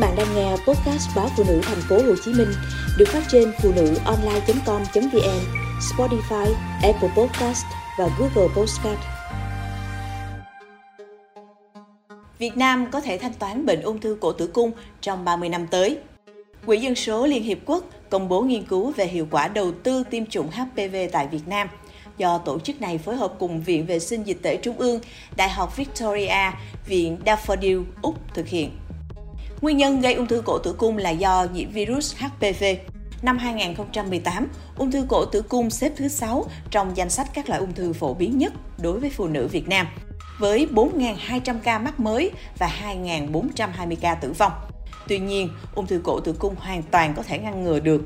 bạn đang nghe podcast báo phụ nữ thành phố Hồ Chí Minh được phát trên phụ nữ online.com.vn, Spotify, Apple Podcast và Google Podcast. Việt Nam có thể thanh toán bệnh ung thư cổ tử cung trong 30 năm tới. Quỹ Dân số Liên Hiệp Quốc công bố nghiên cứu về hiệu quả đầu tư tiêm chủng HPV tại Việt Nam do tổ chức này phối hợp cùng Viện Vệ sinh Dịch tễ Trung ương, Đại học Victoria, Viện Daffodil, Úc thực hiện. Nguyên nhân gây ung thư cổ tử cung là do nhiễm virus HPV. Năm 2018, ung thư cổ tử cung xếp thứ 6 trong danh sách các loại ung thư phổ biến nhất đối với phụ nữ Việt Nam, với 4.200 ca mắc mới và 2.420 ca tử vong. Tuy nhiên, ung thư cổ tử cung hoàn toàn có thể ngăn ngừa được.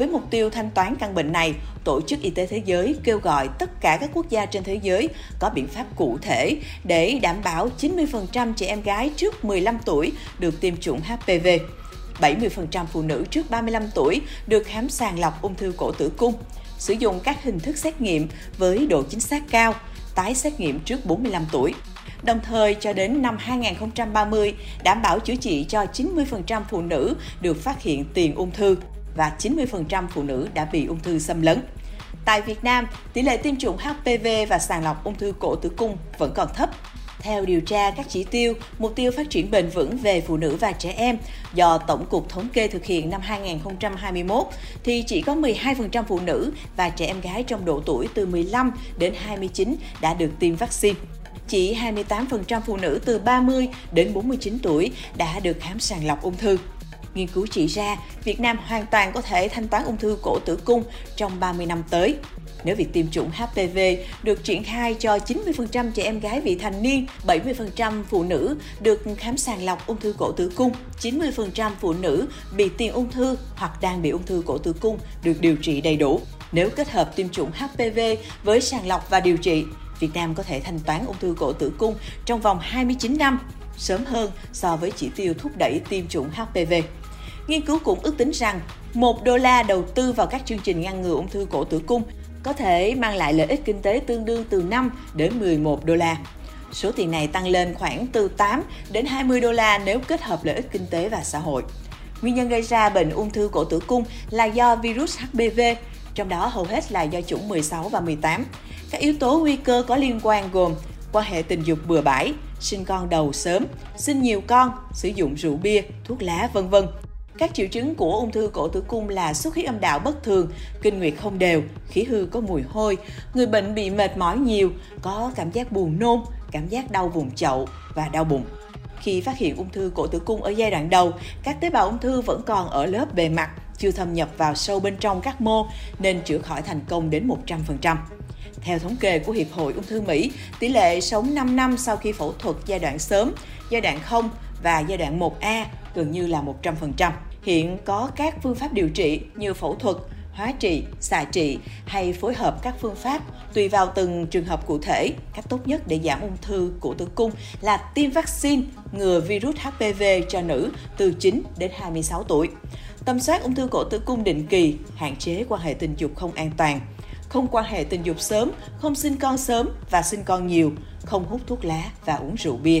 Với mục tiêu thanh toán căn bệnh này, Tổ chức Y tế Thế giới kêu gọi tất cả các quốc gia trên thế giới có biện pháp cụ thể để đảm bảo 90% trẻ em gái trước 15 tuổi được tiêm chủng HPV. 70% phụ nữ trước 35 tuổi được khám sàng lọc ung thư cổ tử cung, sử dụng các hình thức xét nghiệm với độ chính xác cao, tái xét nghiệm trước 45 tuổi. Đồng thời cho đến năm 2030 đảm bảo chữa trị cho 90% phụ nữ được phát hiện tiền ung thư và 90% phụ nữ đã bị ung thư xâm lấn. Tại Việt Nam, tỷ lệ tiêm chủng HPV và sàng lọc ung thư cổ tử cung vẫn còn thấp. Theo điều tra các chỉ tiêu, mục tiêu phát triển bền vững về phụ nữ và trẻ em do Tổng cục Thống kê thực hiện năm 2021 thì chỉ có 12% phụ nữ và trẻ em gái trong độ tuổi từ 15 đến 29 đã được tiêm vaccine. Chỉ 28% phụ nữ từ 30 đến 49 tuổi đã được khám sàng lọc ung thư. Nghiên cứu chỉ ra, Việt Nam hoàn toàn có thể thanh toán ung thư cổ tử cung trong 30 năm tới. Nếu việc tiêm chủng HPV được triển khai cho 90% trẻ em gái vị thành niên, 70% phụ nữ được khám sàng lọc ung thư cổ tử cung, 90% phụ nữ bị tiền ung thư hoặc đang bị ung thư cổ tử cung được điều trị đầy đủ. Nếu kết hợp tiêm chủng HPV với sàng lọc và điều trị, Việt Nam có thể thanh toán ung thư cổ tử cung trong vòng 29 năm, sớm hơn so với chỉ tiêu thúc đẩy tiêm chủng HPV. Nghiên cứu cũng ước tính rằng 1 đô la đầu tư vào các chương trình ngăn ngừa ung thư cổ tử cung có thể mang lại lợi ích kinh tế tương đương từ 5 đến 11 đô la. Số tiền này tăng lên khoảng từ 8 đến 20 đô la nếu kết hợp lợi ích kinh tế và xã hội. Nguyên nhân gây ra bệnh ung thư cổ tử cung là do virus HPV, trong đó hầu hết là do chủng 16 và 18. Các yếu tố nguy cơ có liên quan gồm quan hệ tình dục bừa bãi, sinh con đầu sớm, sinh nhiều con, sử dụng rượu bia, thuốc lá, vân vân. Các triệu chứng của ung thư cổ tử cung là xuất huyết âm đạo bất thường, kinh nguyệt không đều, khí hư có mùi hôi, người bệnh bị mệt mỏi nhiều, có cảm giác buồn nôn, cảm giác đau vùng chậu và đau bụng. Khi phát hiện ung thư cổ tử cung ở giai đoạn đầu, các tế bào ung thư vẫn còn ở lớp bề mặt, chưa thâm nhập vào sâu bên trong các mô nên chữa khỏi thành công đến 100%. Theo thống kê của Hiệp hội Ung thư Mỹ, tỷ lệ sống 5 năm sau khi phẫu thuật giai đoạn sớm, giai đoạn 0 và giai đoạn 1A gần như là 100%. Hiện có các phương pháp điều trị như phẫu thuật, hóa trị, xạ trị hay phối hợp các phương pháp tùy vào từng trường hợp cụ thể. Cách tốt nhất để giảm ung thư cổ tử cung là tiêm vaccine ngừa virus HPV cho nữ từ 9 đến 26 tuổi. Tầm soát ung thư cổ tử cung định kỳ, hạn chế quan hệ tình dục không an toàn, không quan hệ tình dục sớm, không sinh con sớm và sinh con nhiều, không hút thuốc lá và uống rượu bia.